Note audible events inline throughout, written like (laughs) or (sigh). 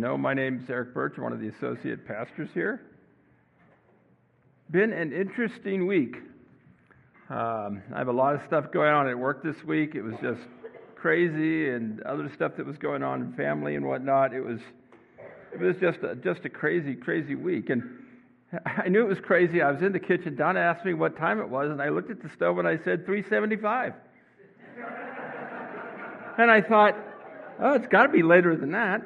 No, my name is Eric Birch. One of the associate pastors here. Been an interesting week. Um, I have a lot of stuff going on at work this week. It was just crazy, and other stuff that was going on in family and whatnot. It was, it was just a, just a crazy, crazy week. And (laughs) I knew it was crazy. I was in the kitchen. Donna asked me what time it was, and I looked at the stove and I said 375. (laughs) and I thought, oh, it's got to be later than that.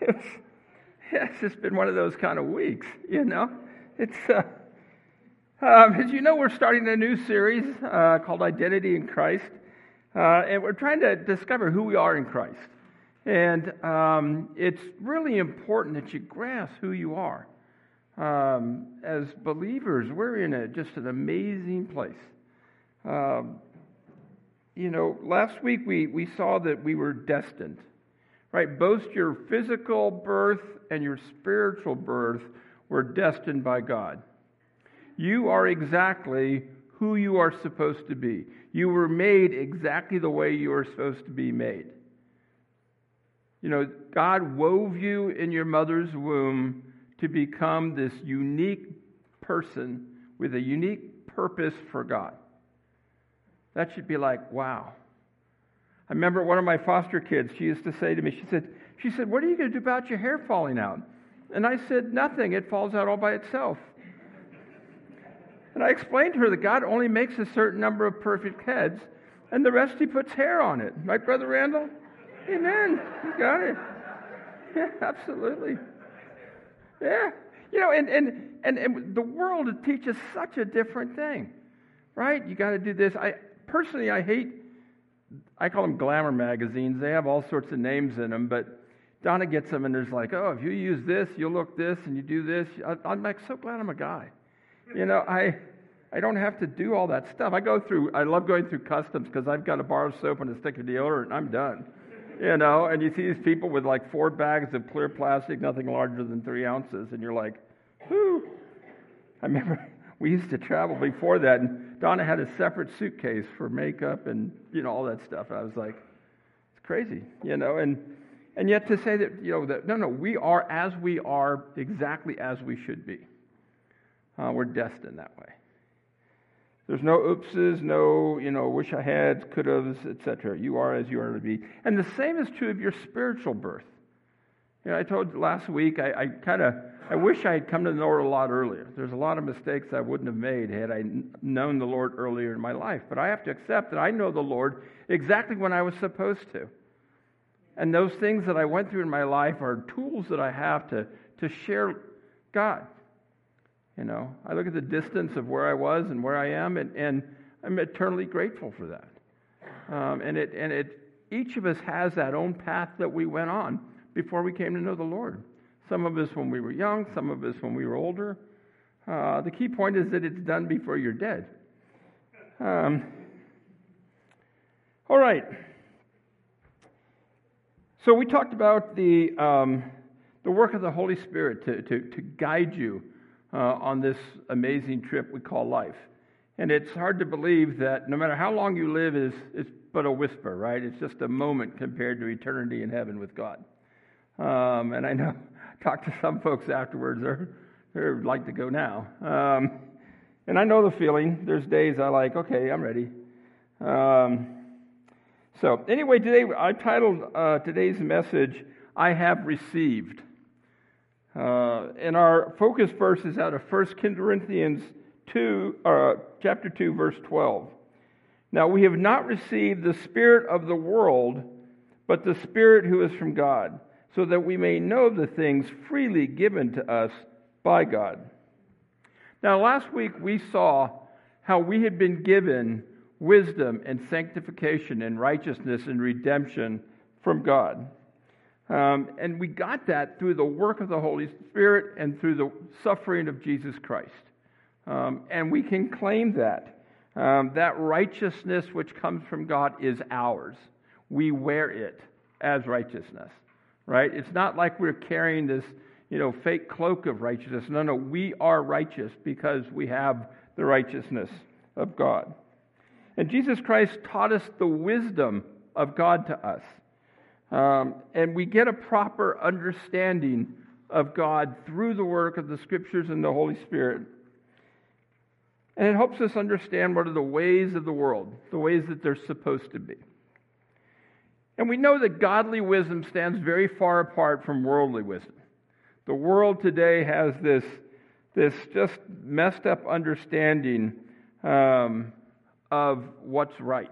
It's, it's just been one of those kind of weeks, you know. It's uh, um, as you know, we're starting a new series uh, called Identity in Christ, uh, and we're trying to discover who we are in Christ. And um, it's really important that you grasp who you are. Um, as believers, we're in a, just an amazing place. Um, you know, last week we, we saw that we were destined right? Both your physical birth and your spiritual birth were destined by God. You are exactly who you are supposed to be. You were made exactly the way you are supposed to be made. You know, God wove you in your mother's womb to become this unique person with a unique purpose for God. That should be like, wow. I remember one of my foster kids, she used to say to me, she said, she said, What are you going to do about your hair falling out? And I said, Nothing. It falls out all by itself. And I explained to her that God only makes a certain number of perfect heads, and the rest he puts hair on it. Right, Brother Randall? Amen. You got it. Yeah, absolutely. Yeah. You know, and, and, and, and the world teaches such a different thing, right? You got to do this. I personally, I hate I call them glamour magazines. They have all sorts of names in them, but Donna gets them and there's like, oh, if you use this, you'll look this, and you do this. I'm like, so glad I'm a guy. You know, I, I don't have to do all that stuff. I go through, I love going through customs because I've got a bar of soap and a stick of deodorant and I'm done. You know, and you see these people with like four bags of clear plastic, nothing larger than three ounces, and you're like, whoo. I remember (laughs) we used to travel before that, and Donna had a separate suitcase for makeup and you know all that stuff. I was like, it's crazy, you know, and and yet to say that you know that no, no, we are as we are exactly as we should be. Uh, we're destined that way. There's no oopses, no you know wish I had, could haves, etc. You are as you are to be, and the same is true of your spiritual birth. You know, I told last week I, I kind of I wish I had come to know the Lord a lot earlier. There's a lot of mistakes I wouldn't have made had I known the Lord earlier in my life. But I have to accept that I know the Lord exactly when I was supposed to. And those things that I went through in my life are tools that I have to, to share God. You know, I look at the distance of where I was and where I am, and, and I'm eternally grateful for that. Um, and it, and it, each of us has that own path that we went on before we came to know the Lord. Some of us when we were young, some of us when we were older. Uh, the key point is that it's done before you're dead. Um, all right. So we talked about the, um, the work of the Holy Spirit to, to, to guide you uh, on this amazing trip we call life. And it's hard to believe that no matter how long you live is, is but a whisper, right? It's just a moment compared to eternity in heaven with God. Um, and I know (laughs) talked to some folks afterwards. They're, they'd like to go now. Um, and I know the feeling. There's days I like, okay, I'm ready. Um, so, anyway, today I titled uh, today's message, I Have Received. Uh, and our focus verse is out of 1 Corinthians 2, uh, chapter 2, verse 12. Now, we have not received the Spirit of the world, but the Spirit who is from God so that we may know the things freely given to us by God. Now, last week we saw how we had been given wisdom and sanctification and righteousness and redemption from God. Um, and we got that through the work of the Holy Spirit and through the suffering of Jesus Christ. Um, and we can claim that. Um, that righteousness which comes from God is ours. We wear it as righteousness right? It's not like we're carrying this, you know, fake cloak of righteousness. No, no, we are righteous because we have the righteousness of God. And Jesus Christ taught us the wisdom of God to us. Um, and we get a proper understanding of God through the work of the Scriptures and the Holy Spirit. And it helps us understand what are the ways of the world, the ways that they're supposed to be. And we know that godly wisdom stands very far apart from worldly wisdom. The world today has this, this just messed up understanding um, of what's right.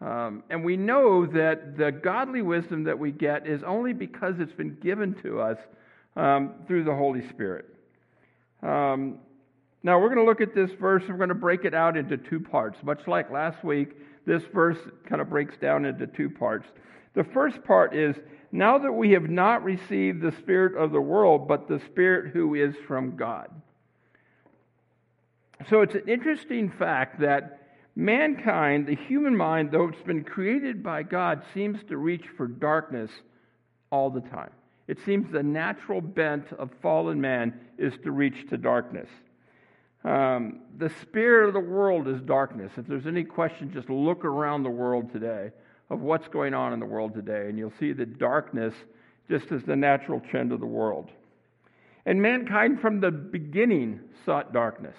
Um, and we know that the godly wisdom that we get is only because it's been given to us um, through the Holy Spirit. Um, now, we're going to look at this verse and we're going to break it out into two parts. Much like last week, this verse kind of breaks down into two parts. The first part is now that we have not received the Spirit of the world, but the Spirit who is from God. So it's an interesting fact that mankind, the human mind, though it's been created by God, seems to reach for darkness all the time. It seems the natural bent of fallen man is to reach to darkness. Um, the spirit of the world is darkness. If there's any question, just look around the world today of what's going on in the world today, and you'll see that darkness just is the natural trend of the world. And mankind from the beginning sought darkness.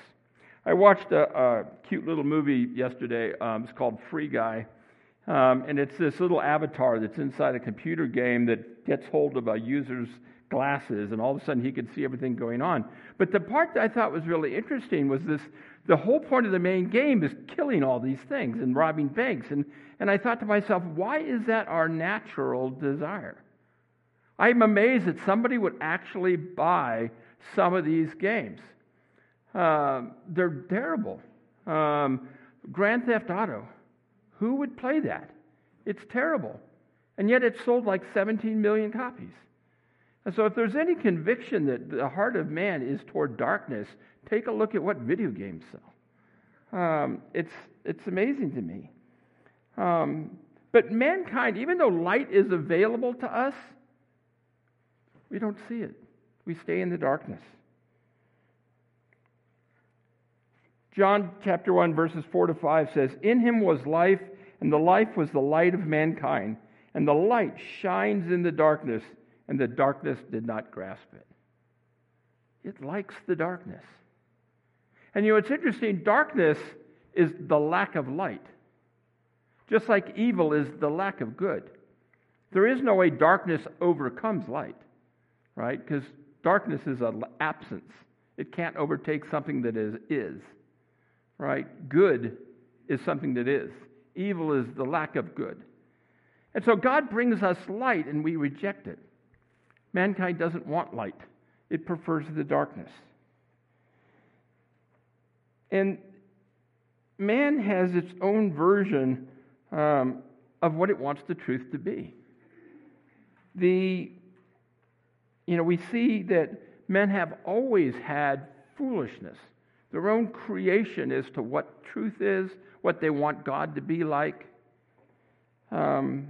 I watched a, a cute little movie yesterday. Um, it's called Free Guy. Um, and it's this little avatar that's inside a computer game that gets hold of a user's glasses, and all of a sudden he could see everything going on. But the part that I thought was really interesting was this the whole point of the main game is killing all these things and robbing banks. And, and I thought to myself, why is that our natural desire? I'm amazed that somebody would actually buy some of these games. Uh, they're terrible. Um, Grand Theft Auto. Who would play that? It's terrible. And yet it sold like 17 million copies. And so, if there's any conviction that the heart of man is toward darkness, take a look at what video games sell. Um, it's, it's amazing to me. Um, but mankind, even though light is available to us, we don't see it. We stay in the darkness. John chapter 1, verses 4 to 5 says, In him was life, and the life was the light of mankind. And the light shines in the darkness, and the darkness did not grasp it. It likes the darkness. And you know, it's interesting darkness is the lack of light, just like evil is the lack of good. There is no way darkness overcomes light, right? Because darkness is an absence, it can't overtake something that is, is, right? Good is something that is, evil is the lack of good. And so God brings us light and we reject it. Mankind doesn't want light, it prefers the darkness. And man has its own version um, of what it wants the truth to be. The, you know, we see that men have always had foolishness, their own creation as to what truth is, what they want God to be like. Um,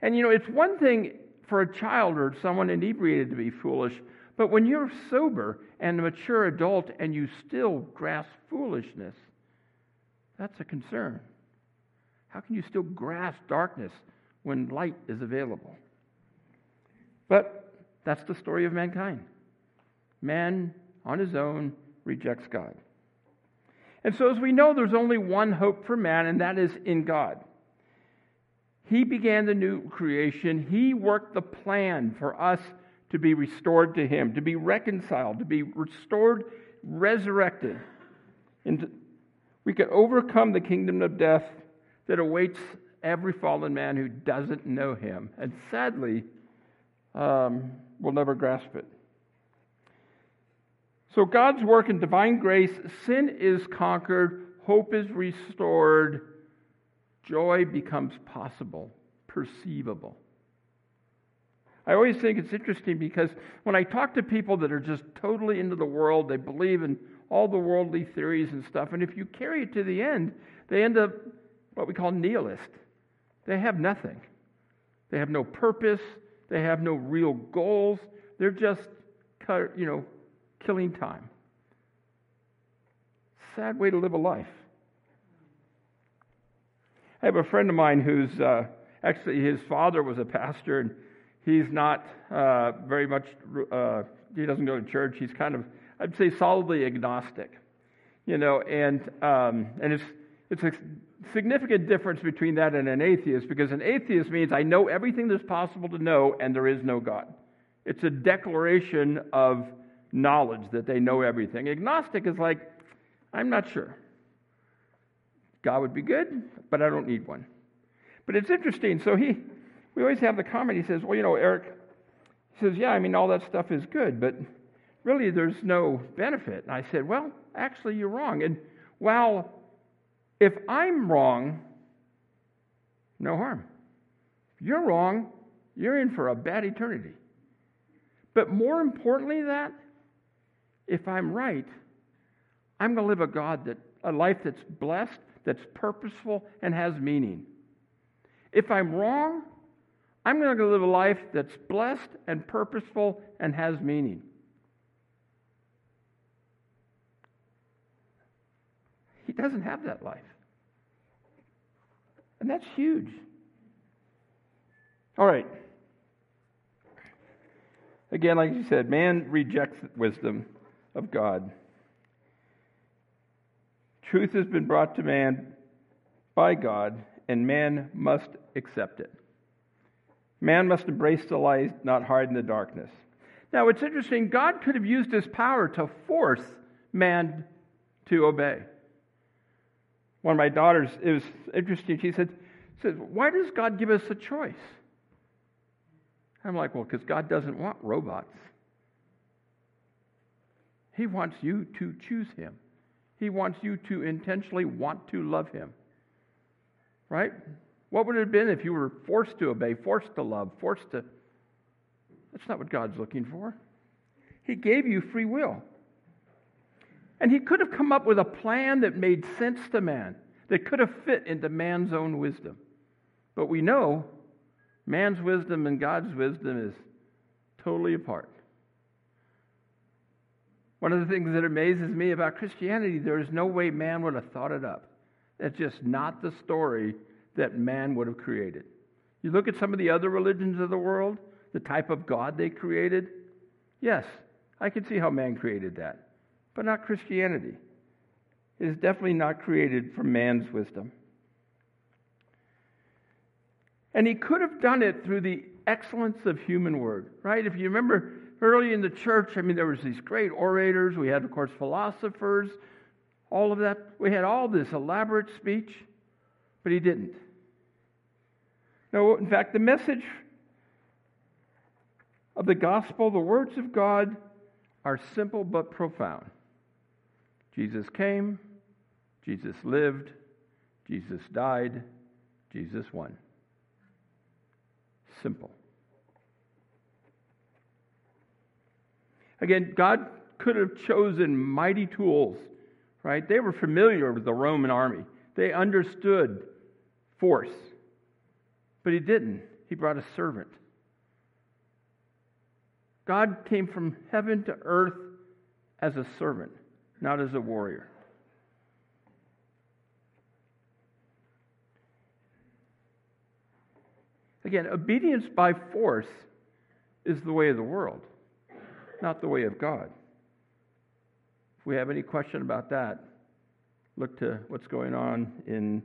and you know, it's one thing for a child or someone inebriated to be foolish, but when you're sober and a mature adult and you still grasp foolishness, that's a concern. How can you still grasp darkness when light is available? But that's the story of mankind. Man, on his own, rejects God. And so, as we know, there's only one hope for man, and that is in God. He began the new creation. He worked the plan for us to be restored to Him, to be reconciled, to be restored, resurrected. And we could overcome the kingdom of death that awaits every fallen man who doesn't know Him. And sadly, um, will never grasp it. So, God's work in divine grace, sin is conquered, hope is restored, joy becomes possible, perceivable. I always think it's interesting because when I talk to people that are just totally into the world, they believe in all the worldly theories and stuff, and if you carry it to the end, they end up what we call nihilist. They have nothing. They have no purpose. They have no real goals. They're just, you know, killing time. Sad way to live a life. I have a friend of mine who's uh, Actually, his father was a pastor, and he's not uh, very much, uh, he doesn't go to church. He's kind of, I'd say, solidly agnostic. You know, and, um, and it's, it's a significant difference between that and an atheist because an atheist means I know everything there's possible to know and there is no God. It's a declaration of knowledge that they know everything. Agnostic is like, I'm not sure. God would be good, but I don't need one. But it's interesting. So he, we always have the comment. He says, "Well, you know, Eric," he says, "Yeah, I mean, all that stuff is good, but really, there's no benefit." And I said, "Well, actually, you're wrong. And while if I'm wrong, no harm. If you're wrong, you're in for a bad eternity. But more importantly, that if I'm right, I'm going to live a God that a life that's blessed, that's purposeful, and has meaning. If I'm wrong, I'm going to live a life that's blessed and purposeful and has meaning. He doesn't have that life. And that's huge. All right. Again, like you said, man rejects the wisdom of God. Truth has been brought to man by God, and man must accept it. Man must embrace the light, not hide in the darkness. Now, it's interesting. God could have used his power to force man to obey. One of my daughters, it was interesting. She said, said Why does God give us a choice? I'm like, Well, because God doesn't want robots. He wants you to choose Him. He wants you to intentionally want to love Him. Right? What would it have been if you were forced to obey, forced to love, forced to. That's not what God's looking for. He gave you free will. And he could have come up with a plan that made sense to man, that could have fit into man's own wisdom. But we know man's wisdom and God's wisdom is totally apart. One of the things that amazes me about Christianity, there is no way man would have thought it up. That's just not the story that man would have created. You look at some of the other religions of the world, the type of God they created. Yes, I can see how man created that but not Christianity. It is definitely not created from man's wisdom. And he could have done it through the excellence of human word, right? If you remember early in the church, I mean, there was these great orators. We had, of course, philosophers, all of that. We had all this elaborate speech, but he didn't. No, in fact, the message of the gospel, the words of God, are simple but profound. Jesus came, Jesus lived, Jesus died, Jesus won. Simple. Again, God could have chosen mighty tools, right? They were familiar with the Roman army, they understood force. But He didn't. He brought a servant. God came from heaven to earth as a servant not as a warrior. Again, obedience by force is the way of the world, not the way of God. If we have any question about that, look to what's going on in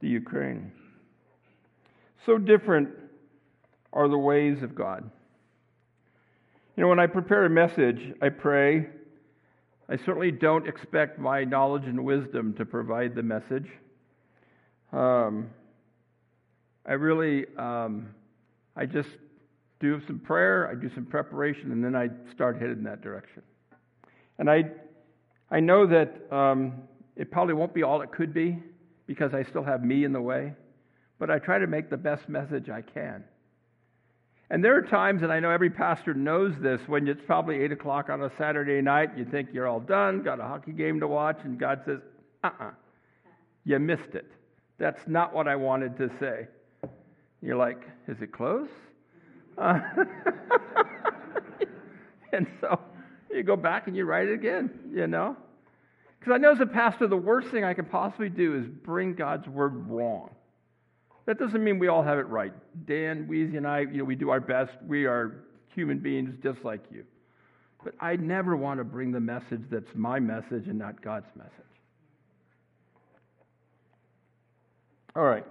the Ukraine. So different are the ways of God. You know, when I prepare a message, I pray I certainly don't expect my knowledge and wisdom to provide the message. Um, I really, um, I just do some prayer, I do some preparation, and then I start headed in that direction. And I, I know that um, it probably won't be all it could be because I still have me in the way, but I try to make the best message I can. And there are times, and I know every pastor knows this, when it's probably 8 o'clock on a Saturday night, you think you're all done, got a hockey game to watch, and God says, uh uh-uh, uh you missed it. That's not what I wanted to say. You're like, is it close? Uh, (laughs) and so you go back and you write it again, you know? Because I know as a pastor, the worst thing I can possibly do is bring God's word wrong. That doesn't mean we all have it right. Dan, Weezy, and I, you know, we do our best. We are human beings just like you. But I never want to bring the message that's my message and not God's message. All right.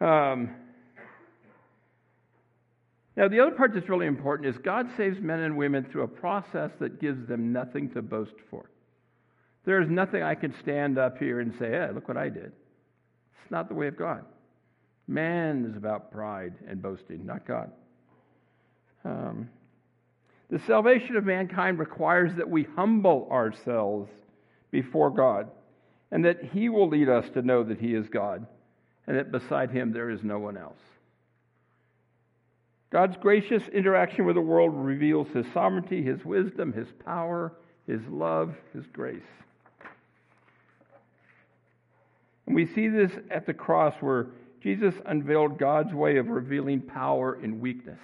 Um, now, the other part that's really important is God saves men and women through a process that gives them nothing to boast for. There is nothing I can stand up here and say, hey, look what I did. It's not the way of God. Man is about pride and boasting, not God. Um, the salvation of mankind requires that we humble ourselves before God and that He will lead us to know that He is God and that beside Him there is no one else. God's gracious interaction with the world reveals His sovereignty, His wisdom, His power, His love, His grace. And we see this at the cross where Jesus unveiled God's way of revealing power in weakness.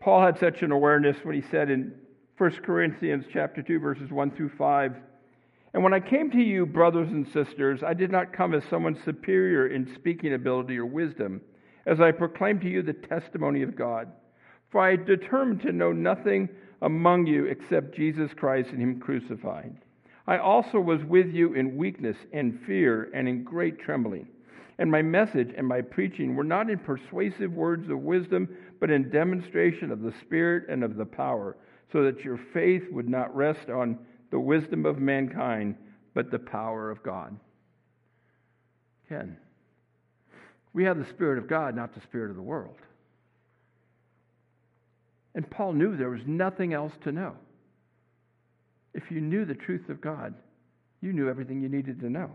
Paul had such an awareness when he said in 1 Corinthians chapter 2 verses 1 through 5, "And when I came to you, brothers and sisters, I did not come as someone superior in speaking ability or wisdom, as I proclaim to you the testimony of God. For I determined to know nothing among you except Jesus Christ and him crucified." I also was with you in weakness and fear and in great trembling. And my message and my preaching were not in persuasive words of wisdom, but in demonstration of the Spirit and of the power, so that your faith would not rest on the wisdom of mankind, but the power of God. Ken, we have the Spirit of God, not the Spirit of the world. And Paul knew there was nothing else to know. If you knew the truth of God, you knew everything you needed to know.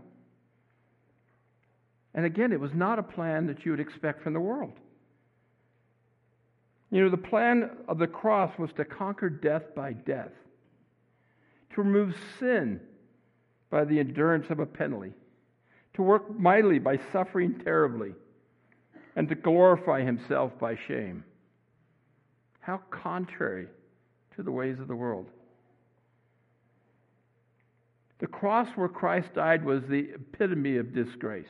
And again, it was not a plan that you would expect from the world. You know, the plan of the cross was to conquer death by death, to remove sin by the endurance of a penalty, to work mightily by suffering terribly, and to glorify himself by shame. How contrary to the ways of the world. The cross where Christ died was the epitome of disgrace.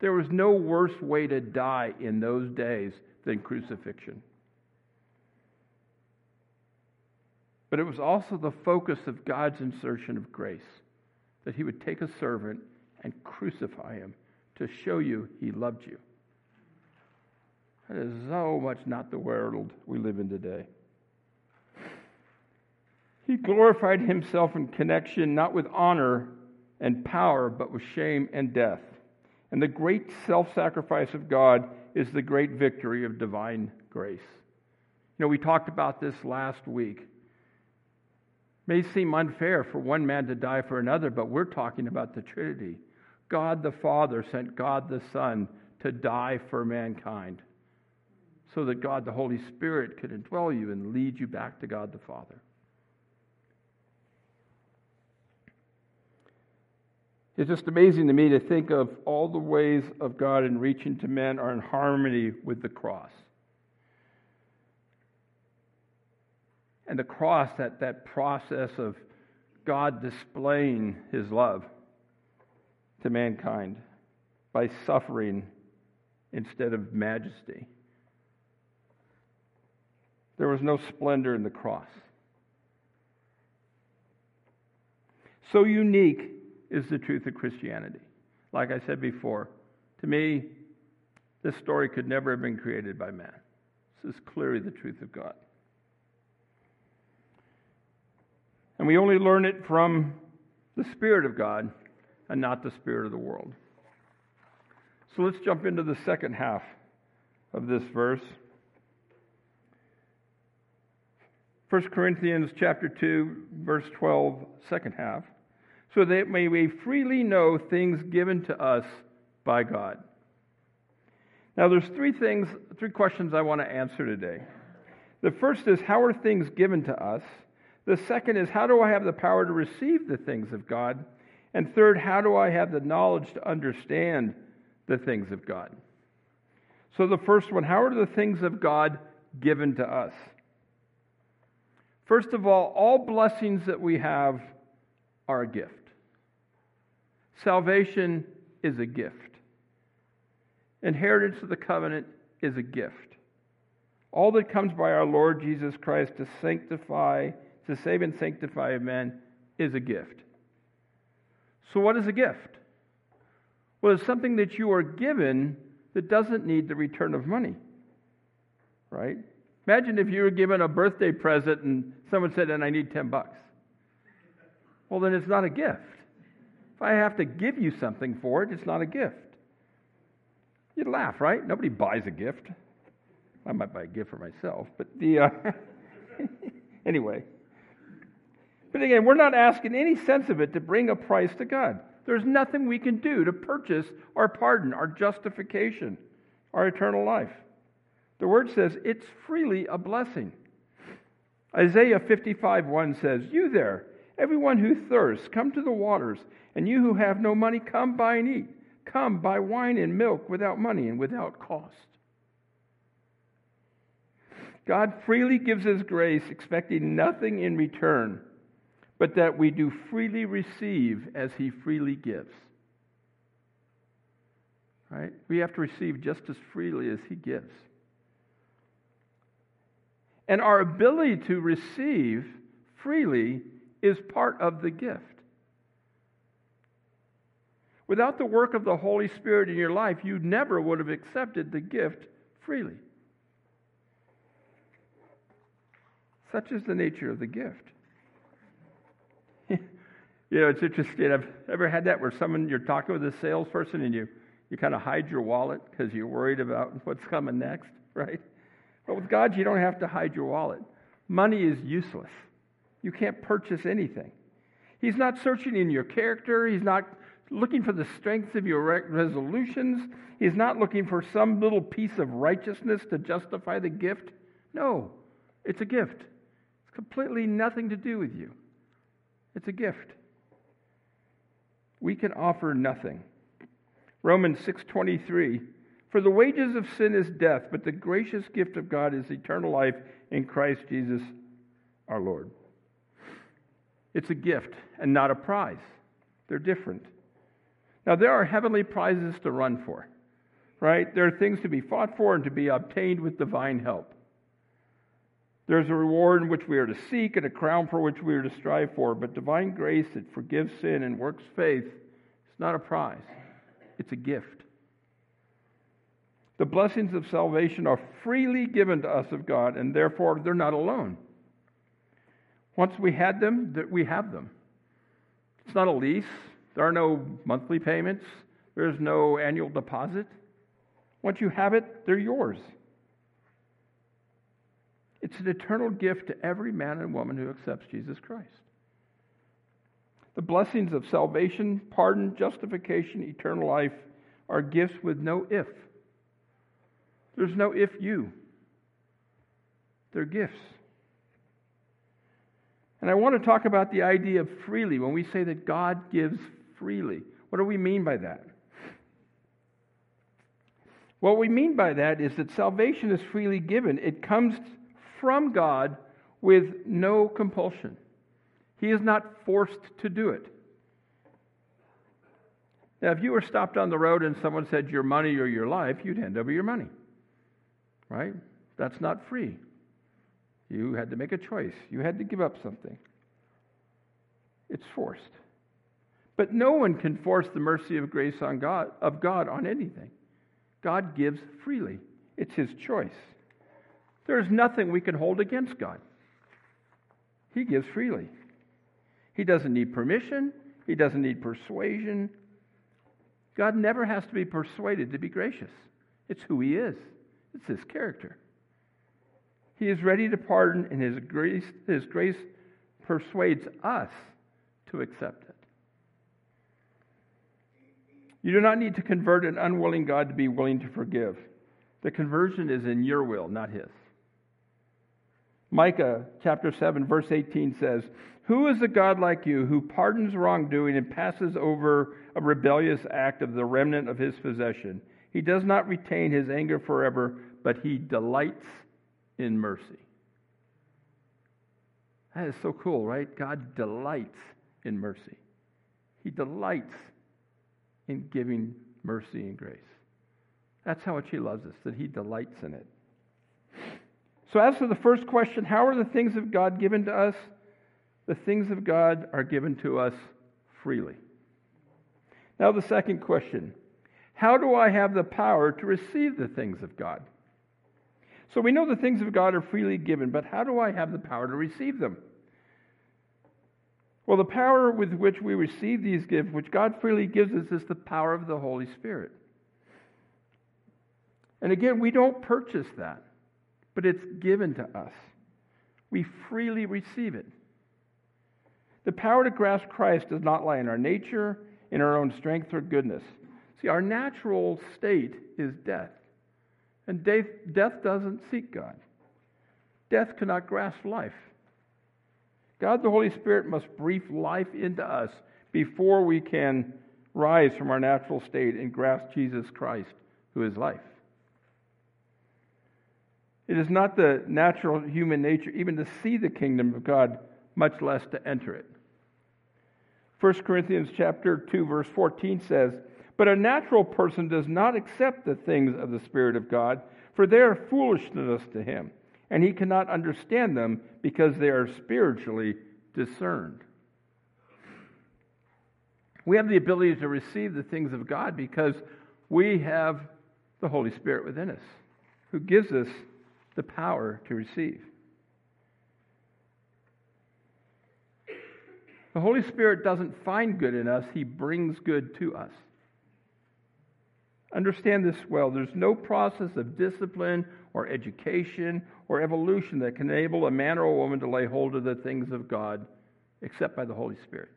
There was no worse way to die in those days than crucifixion. But it was also the focus of God's insertion of grace that he would take a servant and crucify him to show you he loved you. That is so much not the world we live in today. He glorified himself in connection not with honor and power, but with shame and death. And the great self sacrifice of God is the great victory of divine grace. You know, we talked about this last week. It may seem unfair for one man to die for another, but we're talking about the Trinity. God the Father sent God the Son to die for mankind so that God the Holy Spirit could indwell you and lead you back to God the Father. It's just amazing to me to think of all the ways of God in reaching to men are in harmony with the cross. And the cross, that, that process of God displaying his love to mankind by suffering instead of majesty. There was no splendor in the cross. So unique is the truth of Christianity. Like I said before, to me, this story could never have been created by man. This is clearly the truth of God. And we only learn it from the Spirit of God and not the Spirit of the world. So let's jump into the second half of this verse. 1 Corinthians chapter 2, verse 12, second half so that may we freely know things given to us by God. Now, there's three things, three questions I want to answer today. The first is, how are things given to us? The second is, how do I have the power to receive the things of God? And third, how do I have the knowledge to understand the things of God? So, the first one, how are the things of God given to us? First of all, all blessings that we have are a gift. Salvation is a gift. Inheritance of the covenant is a gift. All that comes by our Lord Jesus Christ to sanctify, to save and sanctify men is a gift. So, what is a gift? Well, it's something that you are given that doesn't need the return of money. Right? Imagine if you were given a birthday present and someone said, and I need 10 bucks. Well, then it's not a gift. If I have to give you something for it, it's not a gift. You'd laugh, right? Nobody buys a gift. I might buy a gift for myself, but the uh, (laughs) anyway. But again, we're not asking any sense of it to bring a price to God. There's nothing we can do to purchase our pardon, our justification, our eternal life. The word says it's freely a blessing. Isaiah 55 1 says, You there, everyone who thirsts, come to the waters, and you who have no money, come buy and eat. Come, buy wine and milk without money and without cost. God freely gives His grace, expecting nothing in return, but that we do freely receive as He freely gives. Right? We have to receive just as freely as He gives. And our ability to receive freely is part of the gift. Without the work of the Holy Spirit in your life, you never would have accepted the gift freely. Such is the nature of the gift. (laughs) you know, it's interesting. I've ever had that where someone you're talking with a salesperson and you, you kind of hide your wallet because you're worried about what's coming next, (laughs) right? But with God, you don't have to hide your wallet. Money is useless. You can't purchase anything. He's not searching in your character. He's not looking for the strength of your resolutions. He's not looking for some little piece of righteousness to justify the gift. No, it's a gift. It's completely nothing to do with you. It's a gift. We can offer nothing. Romans 6:23 For the wages of sin is death, but the gracious gift of God is eternal life in Christ Jesus our Lord. It's a gift and not a prize. They're different. Now, there are heavenly prizes to run for, right? There are things to be fought for and to be obtained with divine help. There's a reward in which we are to seek and a crown for which we are to strive for, but divine grace that forgives sin and works faith is not a prize, it's a gift. The blessings of salvation are freely given to us of God, and therefore they're not alone. Once we had them, we have them. It's not a lease, there are no monthly payments, there's no annual deposit. Once you have it, they're yours. It's an eternal gift to every man and woman who accepts Jesus Christ. The blessings of salvation, pardon, justification, eternal life are gifts with no if. There's no if you. They're gifts. And I want to talk about the idea of freely when we say that God gives freely. What do we mean by that? What we mean by that is that salvation is freely given. It comes from God with no compulsion. He is not forced to do it. Now, if you were stopped on the road and someone said your money or your life, you'd hand over your money. Right? That's not free. You had to make a choice, you had to give up something. It's forced. But no one can force the mercy of grace on God, of God on anything. God gives freely. It's his choice. There's nothing we can hold against God. He gives freely. He doesn't need permission, he doesn't need persuasion. God never has to be persuaded to be gracious. It's who he is, it's his character. He is ready to pardon, and his grace, his grace persuades us to accept it. You do not need to convert an unwilling God to be willing to forgive. The conversion is in your will, not his. Micah chapter 7, verse 18 says, Who is a God like you who pardons wrongdoing and passes over a rebellious act of the remnant of his possession? He does not retain his anger forever, but he delights in mercy. That is so cool, right? God delights in mercy. He delights in giving mercy and grace. That's how much He loves us, that He delights in it. So, as for the first question, how are the things of God given to us? The things of God are given to us freely. Now, the second question How do I have the power to receive the things of God? So, we know the things of God are freely given, but how do I have the power to receive them? Well, the power with which we receive these gifts, which God freely gives us, is the power of the Holy Spirit. And again, we don't purchase that, but it's given to us. We freely receive it. The power to grasp Christ does not lie in our nature, in our own strength or goodness. See, our natural state is death. And death, death doesn't seek God. Death cannot grasp life. God the Holy Spirit must breathe life into us before we can rise from our natural state and grasp Jesus Christ, who is life. It is not the natural human nature even to see the kingdom of God, much less to enter it. 1 Corinthians chapter 2 verse 14 says, "But a natural person does not accept the things of the spirit of God, for they are foolishness to him, and he cannot understand them because they are spiritually discerned." We have the ability to receive the things of God because we have the Holy Spirit within us, who gives us the power to receive. The Holy Spirit doesn't find good in us, He brings good to us. Understand this well. There's no process of discipline or education or evolution that can enable a man or a woman to lay hold of the things of God except by the Holy Spirit.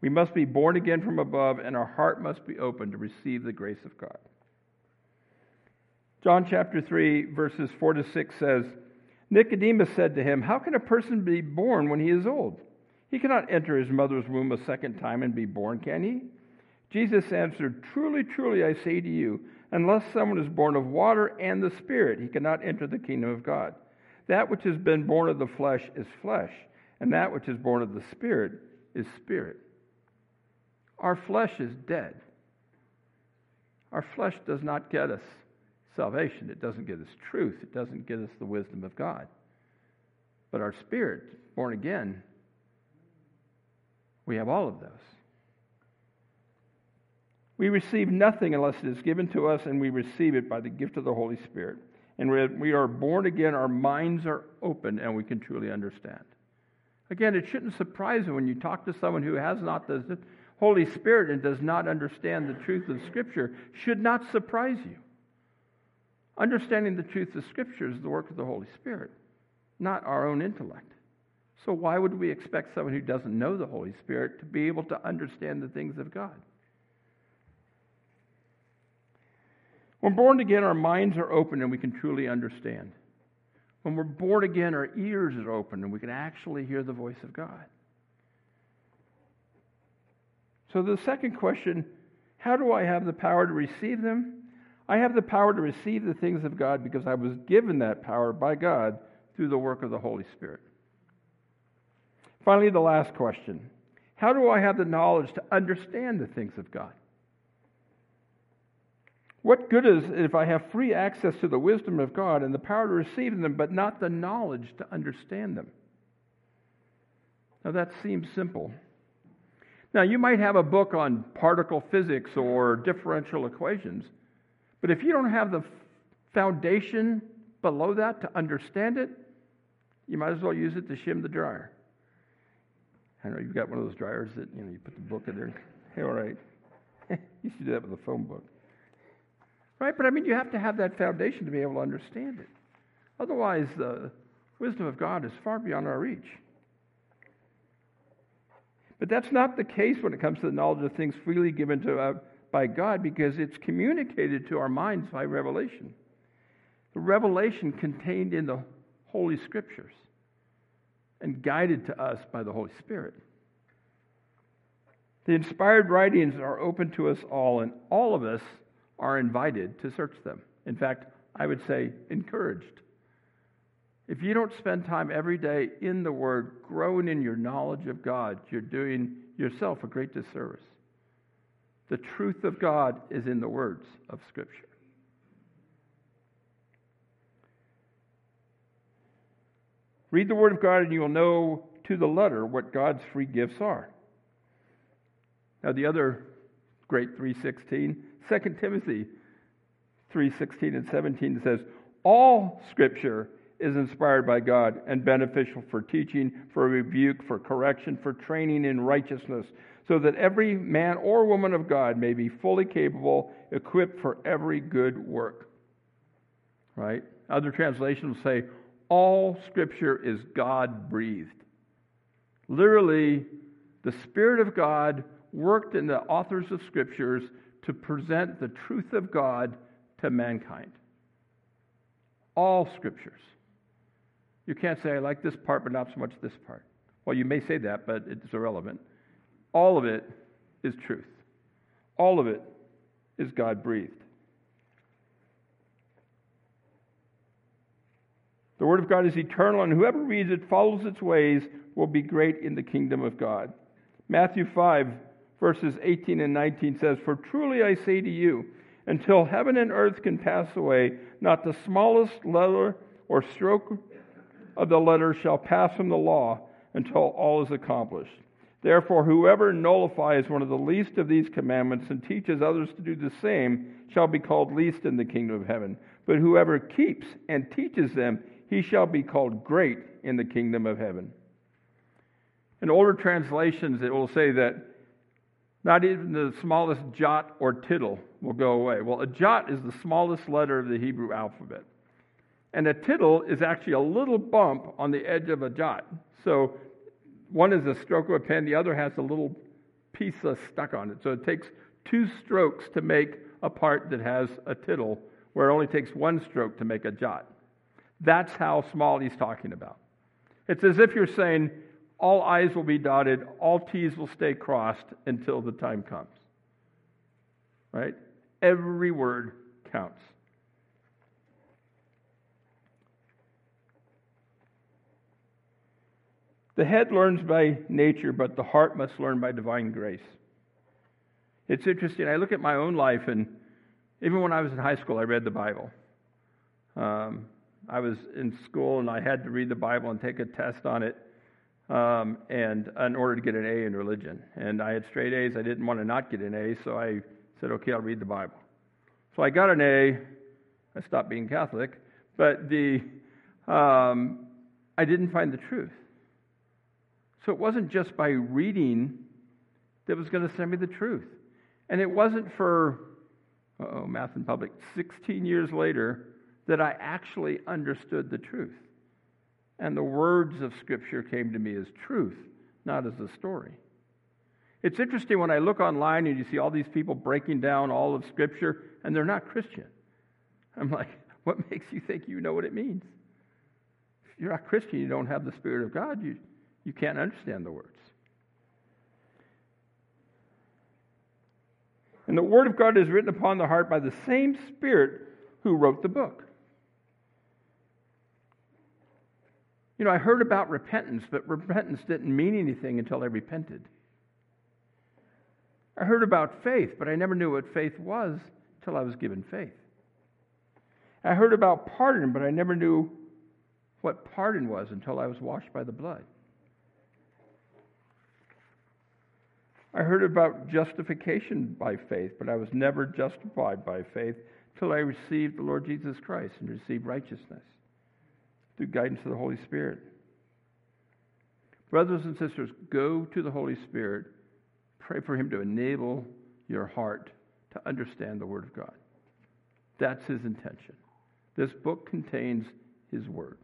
We must be born again from above, and our heart must be open to receive the grace of God. John chapter 3, verses 4 to 6 says Nicodemus said to him, How can a person be born when he is old? He cannot enter his mother's womb a second time and be born, can he? Jesus answered, Truly, truly, I say to you, unless someone is born of water and the Spirit, he cannot enter the kingdom of God. That which has been born of the flesh is flesh, and that which is born of the Spirit is spirit. Our flesh is dead. Our flesh does not get us salvation. It doesn't get us truth. It doesn't get us the wisdom of God. But our spirit, born again, we have all of those. We receive nothing unless it is given to us, and we receive it by the gift of the Holy Spirit. And when we are born again, our minds are open, and we can truly understand. Again, it shouldn't surprise you when you talk to someone who has not the Holy Spirit and does not understand the truth of Scripture, should not surprise you. Understanding the truth of Scripture is the work of the Holy Spirit, not our own intellect. So, why would we expect someone who doesn't know the Holy Spirit to be able to understand the things of God? When born again, our minds are open and we can truly understand. When we're born again, our ears are open and we can actually hear the voice of God. So, the second question how do I have the power to receive them? I have the power to receive the things of God because I was given that power by God through the work of the Holy Spirit. Finally, the last question How do I have the knowledge to understand the things of God? What good is it if I have free access to the wisdom of God and the power to receive them, but not the knowledge to understand them? Now, that seems simple. Now, you might have a book on particle physics or differential equations, but if you don't have the foundation below that to understand it, you might as well use it to shim the dryer. I know you've got one of those dryers that you know you put the book in there. Hey, (laughs) all right. (laughs) you should do that with a phone book. Right? But I mean, you have to have that foundation to be able to understand it. Otherwise, the wisdom of God is far beyond our reach. But that's not the case when it comes to the knowledge of things freely given to uh, by God because it's communicated to our minds by revelation. The revelation contained in the Holy Scriptures and guided to us by the Holy Spirit. The inspired writings are open to us all, and all of us are invited to search them. In fact, I would say encouraged. If you don't spend time every day in the Word, growing in your knowledge of God, you're doing yourself a great disservice. The truth of God is in the words of Scripture. Read the Word of God and you will know to the letter what God's free gifts are. Now, the other great 316, 2 Timothy 3:16 and 17 says, "All scripture is inspired by God and beneficial for teaching, for rebuke, for correction, for training in righteousness, so that every man or woman of God may be fully capable, equipped for every good work." Right? Other translations say, "All scripture is God breathed." Literally, the Spirit of God worked in the authors of scriptures to present the truth of God to mankind. All scriptures. You can't say, I like this part, but not so much this part. Well, you may say that, but it's irrelevant. All of it is truth, all of it is God breathed. The Word of God is eternal, and whoever reads it, follows its ways, will be great in the kingdom of God. Matthew 5, verses 18 and 19 says, For truly I say to you, until heaven and earth can pass away, not the smallest letter or stroke of the letter shall pass from the law until all is accomplished. Therefore, whoever nullifies one of the least of these commandments and teaches others to do the same shall be called least in the kingdom of heaven. But whoever keeps and teaches them, he shall be called great in the kingdom of heaven. In older translations, it will say that not even the smallest jot or tittle will go away. Well, a jot is the smallest letter of the Hebrew alphabet. And a tittle is actually a little bump on the edge of a jot. So one is a stroke of a pen, the other has a little piece stuck on it. So it takes two strokes to make a part that has a tittle, where it only takes one stroke to make a jot. That's how small he's talking about. It's as if you're saying, all I's will be dotted, all T's will stay crossed until the time comes. Right? Every word counts. The head learns by nature, but the heart must learn by divine grace. It's interesting. I look at my own life, and even when I was in high school, I read the Bible. Um, I was in school, and I had to read the Bible and take a test on it um, and in order to get an A in religion. And I had straight A's. I didn't want to not get an A, so I said, okay, I'll read the Bible. So I got an A. I stopped being Catholic, but the um, I didn't find the truth. So it wasn't just by reading that was going to send me the truth, and it wasn't for oh math in public 16 years later that I actually understood the truth. And the words of Scripture came to me as truth, not as a story. It's interesting when I look online and you see all these people breaking down all of Scripture, and they're not Christian. I'm like, (laughs) what makes you think you know what it means? If you're not Christian, you don't have the Spirit of God, you, you can't understand the words. And the Word of God is written upon the heart by the same Spirit who wrote the book. You know, I heard about repentance, but repentance didn't mean anything until I repented. I heard about faith, but I never knew what faith was until I was given faith. I heard about pardon, but I never knew what pardon was until I was washed by the blood. I heard about justification by faith, but I was never justified by faith until I received the Lord Jesus Christ and received righteousness through guidance of the Holy Spirit. Brothers and sisters, go to the Holy Spirit. Pray for Him to enable your heart to understand the Word of God. That's His intention. This book contains His Word,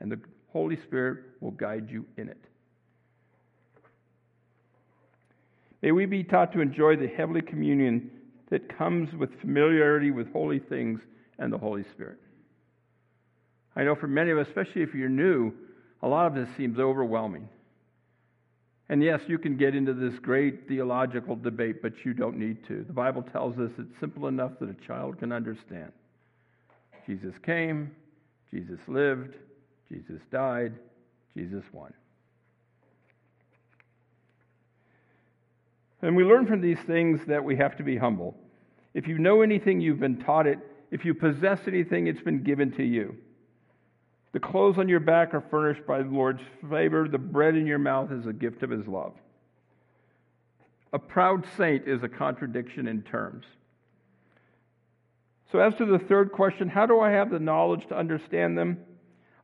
and the Holy Spirit will guide you in it. May we be taught to enjoy the heavenly communion that comes with familiarity with holy things and the Holy Spirit. I know for many of us, especially if you're new, a lot of this seems overwhelming. And yes, you can get into this great theological debate, but you don't need to. The Bible tells us it's simple enough that a child can understand. Jesus came, Jesus lived, Jesus died, Jesus won. And we learn from these things that we have to be humble. If you know anything, you've been taught it. If you possess anything, it's been given to you. The clothes on your back are furnished by the Lord's favor. The bread in your mouth is a gift of his love. A proud saint is a contradiction in terms. So, as to the third question, how do I have the knowledge to understand them?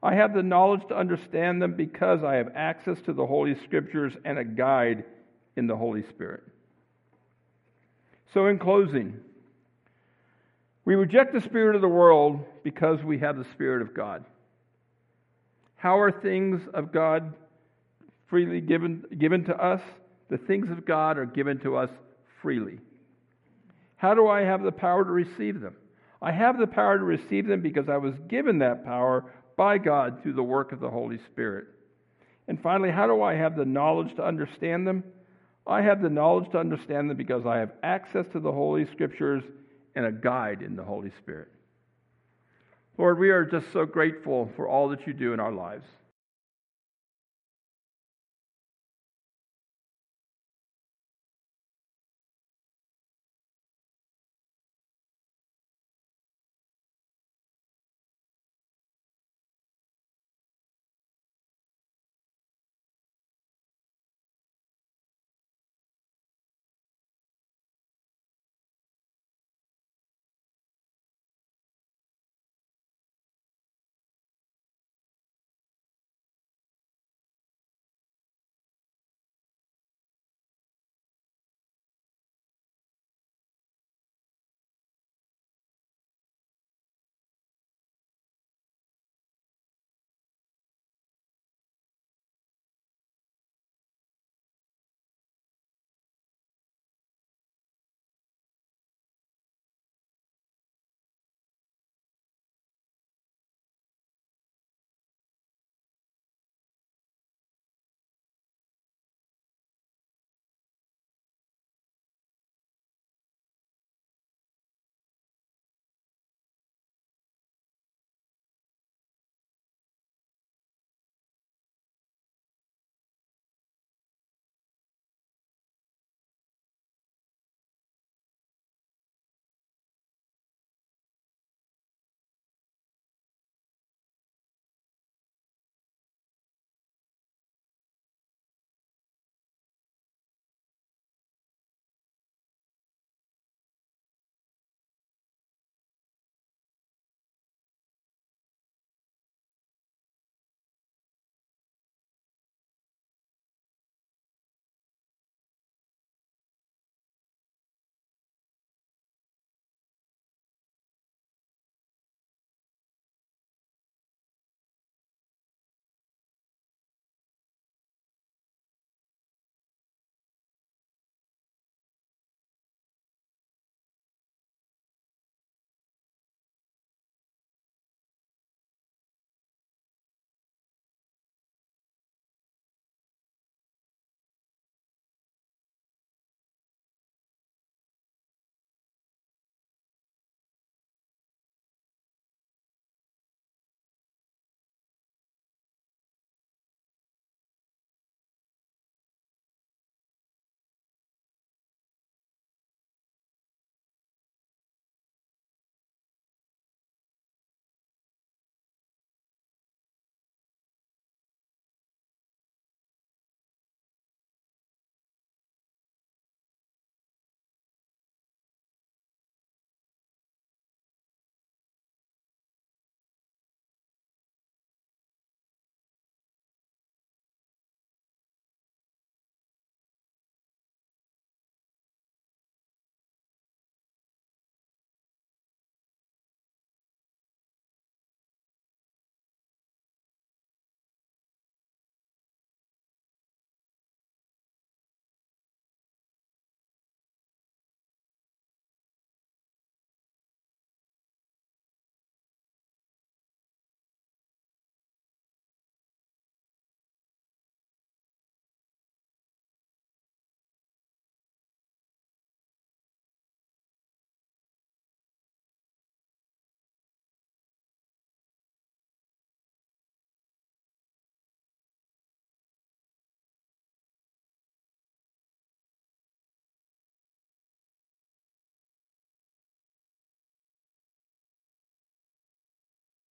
I have the knowledge to understand them because I have access to the Holy Scriptures and a guide in the Holy Spirit. So, in closing, we reject the Spirit of the world because we have the Spirit of God. How are things of God freely given, given to us? The things of God are given to us freely. How do I have the power to receive them? I have the power to receive them because I was given that power by God through the work of the Holy Spirit. And finally, how do I have the knowledge to understand them? I have the knowledge to understand them because I have access to the Holy Scriptures and a guide in the Holy Spirit. Lord, we are just so grateful for all that you do in our lives.